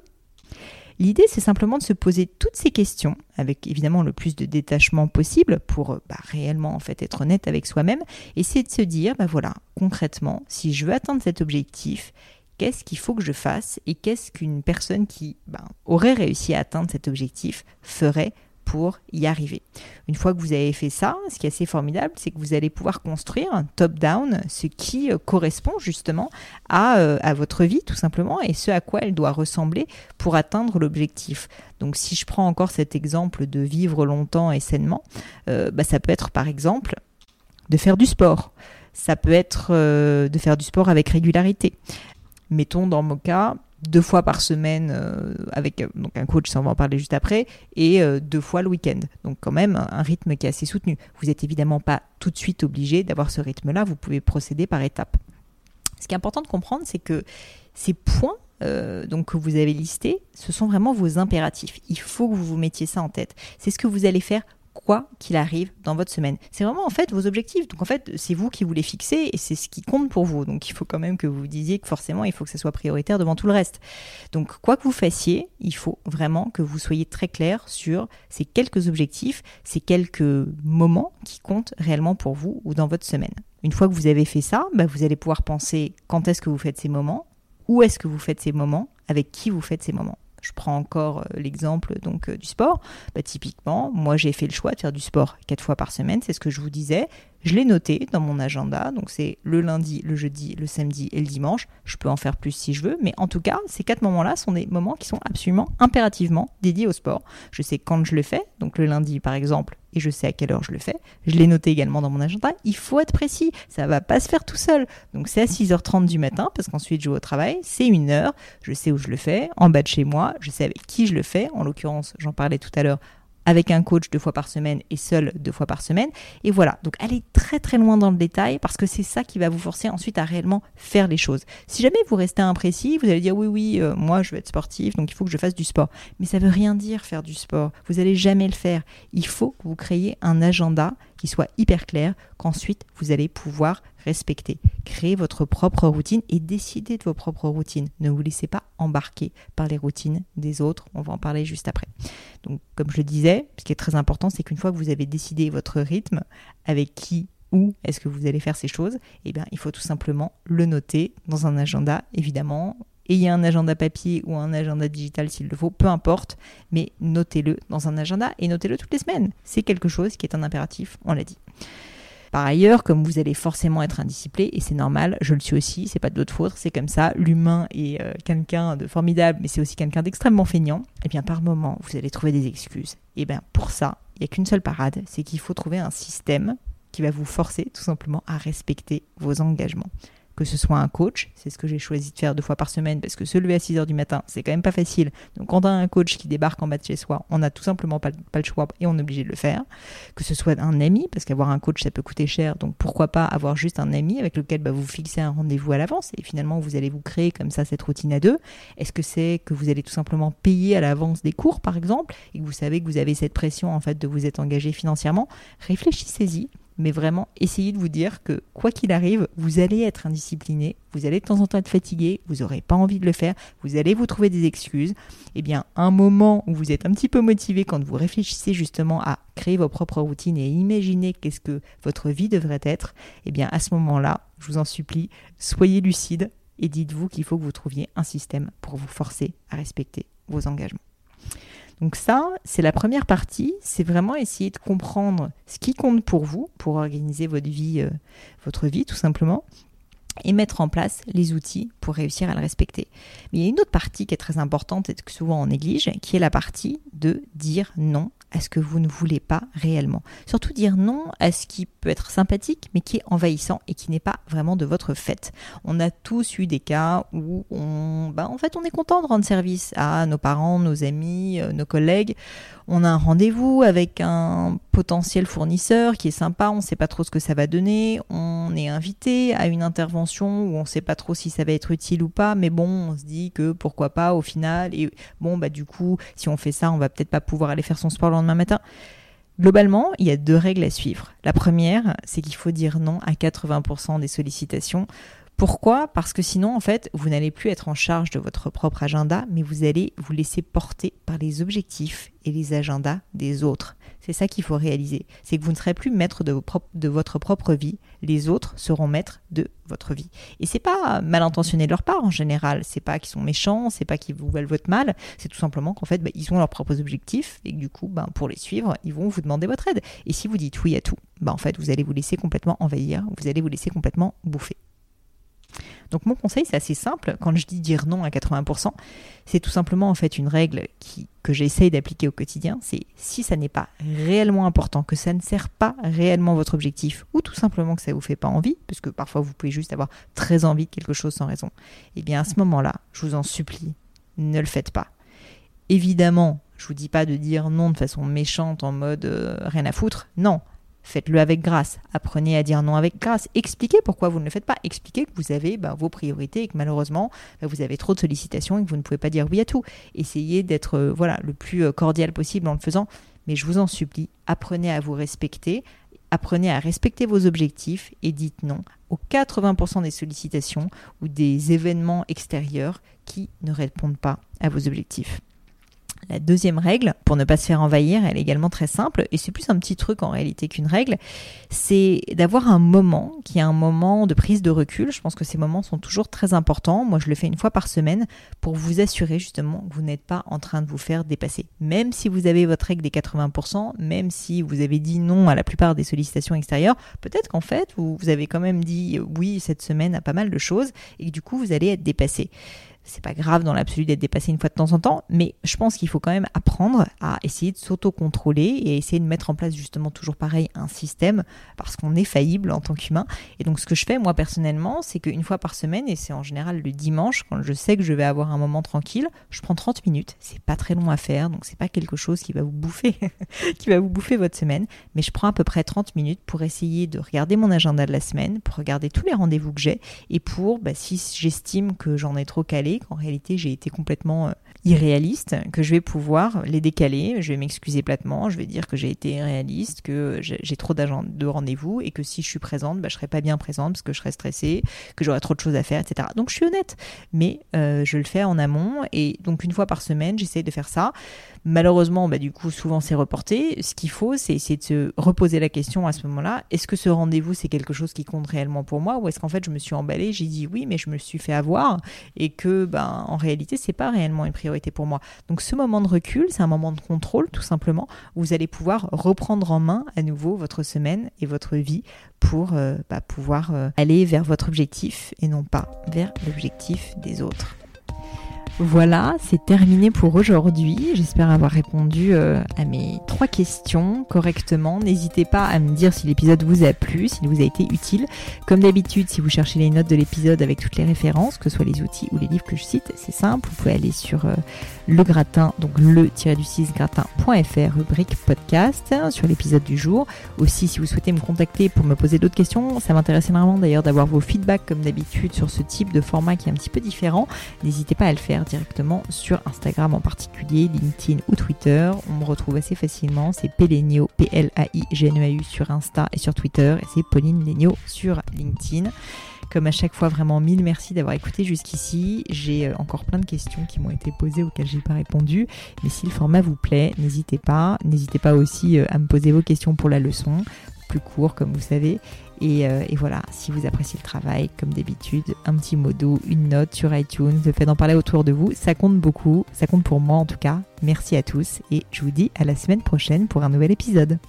L'idée, c'est simplement de se poser toutes ces questions, avec évidemment le plus de détachement possible pour bah, réellement en fait être honnête avec soi-même, et c'est de se dire, bah voilà, concrètement, si je veux atteindre cet objectif, qu'est-ce qu'il faut que je fasse et qu'est-ce qu'une personne qui bah, aurait réussi à atteindre cet objectif ferait pour y arriver. Une fois que vous avez fait ça, ce qui est assez formidable, c'est que vous allez pouvoir construire un top-down, ce qui euh, correspond justement à, euh, à, votre vie tout simplement et ce à quoi elle doit ressembler pour atteindre l'objectif. Donc si je prends encore cet exemple de vivre longtemps et sainement, euh, bah, ça peut être par exemple de faire du sport. Ça peut être de faire du sport avec régularité. Mettons dans mon cas, deux fois par semaine euh, avec euh, un coach, ça on va en parler juste après, et euh, deux fois le week-end. Donc quand même un rythme qui est assez soutenu. Vous n'êtes évidemment pas tout de suite obligé d'avoir ce rythme-là, vous pouvez procéder par étapes. Ce qui est important de comprendre, c'est que ces points que vous avez listés, ce sont vraiment vos impératifs. Il faut que vous vous mettiez ça en tête. C'est ce que vous allez faire quoi qu'il arrive dans votre semaine. C'est vraiment en fait vos objectifs. Donc en fait, c'est vous qui vous les fixez et c'est ce qui compte pour vous. Donc il faut quand même que vous disiez que forcément, il faut que ça soit prioritaire devant tout le reste. Donc quoi que vous fassiez, il faut vraiment que vous soyez très clair sur ces quelques objectifs, ces quelques moments qui comptent réellement pour vous ou dans votre semaine. Une fois que vous avez fait ça, bah, vous allez pouvoir penser quand est-ce que vous faites ces moments, où est-ce que vous faites ces moments, avec qui vous faites ces moments je prends encore euh, l'exemple donc euh, du sport. Bah, typiquement, moi j'ai fait le choix de faire du sport quatre fois par semaine, c'est ce que je vous disais. Je l'ai noté dans mon agenda, donc c'est le lundi, le jeudi, le samedi et le dimanche. Je peux en faire plus si je veux, mais en tout cas, ces quatre moments-là sont des moments qui sont absolument impérativement dédiés au sport. Je sais quand je le fais, donc le lundi par exemple, et je sais à quelle heure je le fais. Je l'ai noté également dans mon agenda. Il faut être précis. Ça va pas se faire tout seul. Donc c'est à 6h30 du matin parce qu'ensuite je vais au travail. C'est une heure. Je sais où je le fais, en bas de chez moi. Je sais avec qui je le fais. En l'occurrence, j'en parlais tout à l'heure avec un coach deux fois par semaine et seul deux fois par semaine. Et voilà, donc allez très très loin dans le détail parce que c'est ça qui va vous forcer ensuite à réellement faire les choses. Si jamais vous restez imprécis, vous allez dire oui oui, euh, moi je veux être sportif, donc il faut que je fasse du sport. Mais ça veut rien dire faire du sport. Vous n'allez jamais le faire. Il faut que vous créiez un agenda qui soit hyper clair, qu'ensuite vous allez pouvoir respecter. Créer votre propre routine et décider de vos propres routines. Ne vous laissez pas embarquer par les routines des autres. On va en parler juste après. Donc, comme je le disais, ce qui est très important, c'est qu'une fois que vous avez décidé votre rythme, avec qui où est-ce que vous allez faire ces choses, eh bien, il faut tout simplement le noter dans un agenda, évidemment. Ayez un agenda papier ou un agenda digital s'il le faut, peu importe, mais notez-le dans un agenda et notez-le toutes les semaines. C'est quelque chose qui est un impératif, on l'a dit. Par ailleurs, comme vous allez forcément être indiscipliné, et c'est normal, je le suis aussi, c'est pas de votre faute, c'est comme ça, l'humain est euh, quelqu'un de formidable, mais c'est aussi quelqu'un d'extrêmement feignant, et eh bien par moment, vous allez trouver des excuses. Et eh bien pour ça, il n'y a qu'une seule parade, c'est qu'il faut trouver un système qui va vous forcer tout simplement à respecter vos engagements que ce soit un coach, c'est ce que j'ai choisi de faire deux fois par semaine parce que se lever à 6 heures du matin, c'est quand même pas facile. Donc quand on a un coach qui débarque en bas de chez soi, on n'a tout simplement pas, le choix et on est obligé de le faire. Que ce soit un ami, parce qu'avoir un coach ça peut coûter cher, donc pourquoi pas avoir juste un ami avec lequel bah, vous fixez un rendez-vous à l'avance et finalement vous allez vous créer comme ça cette routine à deux. Est-ce que c'est que vous allez tout simplement payer à l'avance des cours par exemple et que vous savez que vous avez cette pression en fait de vous être engagé financièrement? Réfléchissez-y mais vraiment essayez de vous dire que quoi qu'il arrive, vous allez être indiscipliné, vous allez de temps en temps être fatigué, vous n'aurez pas envie de le faire, vous allez vous trouver des excuses. Eh bien, un moment où vous êtes un petit peu motivé quand vous réfléchissez justement à créer vos propres routines et imaginer qu'est-ce que votre vie devrait être, eh bien, à ce moment-là, je vous en supplie, soyez lucide et dites-vous qu'il faut que vous trouviez un système pour vous forcer à respecter vos engagements. Donc ça, c'est la première partie, c'est vraiment essayer de comprendre ce qui compte pour vous, pour organiser votre vie, euh, votre vie tout simplement, et mettre en place les outils pour réussir à le respecter. Mais il y a une autre partie qui est très importante et que souvent on néglige, qui est la partie de dire non à ce que vous ne voulez pas réellement. Surtout dire non à ce qui peut être sympathique mais qui est envahissant et qui n'est pas vraiment de votre fait. On a tous eu des cas où on, bah, en fait, on est content de rendre service à nos parents, nos amis, euh, nos collègues. On a un rendez-vous avec un potentiel fournisseur qui est sympa, on ne sait pas trop ce que ça va donner. On est invité à une intervention où on ne sait pas trop si ça va être utile ou pas, mais bon, on se dit que pourquoi pas au final. Et bon, bah du coup, si on fait ça, on va peut-être pas pouvoir aller faire son sport le lendemain matin. Globalement, il y a deux règles à suivre. La première, c'est qu'il faut dire non à 80% des sollicitations. Pourquoi? Parce que sinon, en fait, vous n'allez plus être en charge de votre propre agenda, mais vous allez vous laisser porter par les objectifs et les agendas des autres. C'est ça qu'il faut réaliser. C'est que vous ne serez plus maître de, votre propre vie. Les autres seront maîtres de votre vie. Et c'est pas mal intentionné de leur part en général. C'est pas qu'ils sont méchants, c'est pas qu'ils vous veulent votre mal. C'est tout simplement qu'en fait, bah, ils ont leurs propres objectifs et que du coup, bah, pour les suivre, ils vont vous demander votre aide. Et si vous dites oui à tout, bah, en fait, vous allez vous laisser complètement envahir. Vous allez vous laisser complètement bouffer. Donc mon conseil, c'est assez simple. Quand je dis dire non à 80%, c'est tout simplement en fait une règle que j'essaye d'appliquer au quotidien. C'est si ça n'est pas réellement important, que ça ne sert pas réellement votre objectif, ou tout simplement que ça vous fait pas envie, parce que parfois vous pouvez juste avoir très envie de quelque chose sans raison. Eh bien à ce moment-là, je vous en supplie, ne le faites pas. Évidemment, je vous dis pas de dire non de façon méchante en mode euh, rien à foutre. Non, Faites-le avec grâce. Apprenez à dire non avec grâce. Expliquez pourquoi vous ne le faites pas. Expliquez que vous avez bah, vos priorités et que malheureusement bah, vous avez trop de sollicitations et que vous ne pouvez pas dire oui à tout. Essayez d'être euh, voilà le plus euh, cordial possible en le faisant. Mais je vous en supplie, apprenez à vous respecter, apprenez à respecter vos objectifs et dites non aux 80% des sollicitations ou des événements extérieurs qui ne répondent pas à vos objectifs. La deuxième règle, pour ne pas se faire envahir, elle est également très simple, et c'est plus un petit truc en réalité qu'une règle, c'est d'avoir un moment qui est un moment de prise de recul. Je pense que ces moments sont toujours très importants. Moi, je le fais une fois par semaine pour vous assurer justement que vous n'êtes pas en train de vous faire dépasser. Même si vous avez votre règle des 80%, même si vous avez dit non à la plupart des sollicitations extérieures, peut-être qu'en fait, vous, avez quand même dit oui cette semaine à pas mal de choses, et que du coup, vous allez être dépassé. C'est pas grave dans l'absolu d'être dépassé une fois de temps en temps, mais je pense qu'il faut quand même apprendre à essayer de s'auto-contrôler et essayer de mettre en place justement toujours pareil un système parce qu'on est faillible en tant qu'humain. Et donc ce que je fais moi personnellement, c'est qu'une fois par semaine, et c'est en général le dimanche, quand je sais que je vais avoir un moment tranquille, je prends 30 minutes. C'est pas très long à faire, donc c'est pas quelque chose qui va vous bouffer, [laughs] qui va vous bouffer votre semaine, mais je prends à peu près 30 minutes pour essayer de regarder mon agenda de la semaine, pour regarder tous les rendez-vous que j'ai et pour, bah, si j'estime que j'en ai trop calé, qu'en réalité j'ai été complètement euh, irréaliste, que je vais pouvoir les décaler, je vais m'excuser platement, je vais dire que j'ai été irréaliste, que j'ai trop de rendez-vous et que si je suis présente, bah, je serai pas bien présente parce que je serai stressée, que j'aurai trop de choses à faire, etc. Donc je suis honnête, mais euh, je le fais en amont et donc une fois par semaine, j'essaie de faire ça. Malheureusement, bah, du coup, souvent c'est reporté. Ce qu'il faut, c'est essayer de se reposer la question à ce moment-là. Est-ce que ce rendez-vous, c'est quelque chose qui compte réellement pour moi ou est-ce qu'en fait, je me suis emballée, j'ai dit oui, mais je me suis fait avoir et que, ben, en réalité, c'est pas réellement une priorité pour moi. Donc, ce moment de recul, c'est un moment de contrôle, tout simplement, où vous allez pouvoir reprendre en main à nouveau votre semaine et votre vie pour euh, bah, pouvoir euh, aller vers votre objectif et non pas vers l'objectif des autres. Voilà, c'est terminé pour aujourd'hui. J'espère avoir répondu euh, à mes trois questions correctement. N'hésitez pas à me dire si l'épisode vous a plu, s'il vous a été utile. Comme d'habitude, si vous cherchez les notes de l'épisode avec toutes les références, que ce soit les outils ou les livres que je cite, c'est simple. Vous pouvez aller sur euh, le gratin, donc le-du-6 gratin.fr, rubrique podcast, sur l'épisode du jour. Aussi, si vous souhaitez me contacter pour me poser d'autres questions, ça m'intéresse énormément d'ailleurs d'avoir vos feedbacks comme d'habitude sur ce type de format qui est un petit peu différent. N'hésitez pas à le faire directement sur Instagram en particulier, LinkedIn ou Twitter. On me retrouve assez facilement. C'est Pelenio, P-L-A-I-G-N-E-A-U sur Insta et sur Twitter. Et c'est Pauline Legno sur LinkedIn. Comme à chaque fois, vraiment mille merci d'avoir écouté jusqu'ici. J'ai euh, encore plein de questions qui m'ont été posées auxquelles j'ai pas répondu. Mais si le format vous plaît, n'hésitez pas. N'hésitez pas aussi euh, à me poser vos questions pour la leçon plus court, comme vous savez. Euh, et, voilà, si vous appréciez le travail, comme d'habitude, un petit mot une note sur iTunes, le fait d'en parler autour de vous, ça compte beaucoup, ça compte pour moi en tout cas. Merci à tous et je vous dis à la semaine prochaine pour un nouvel épisode.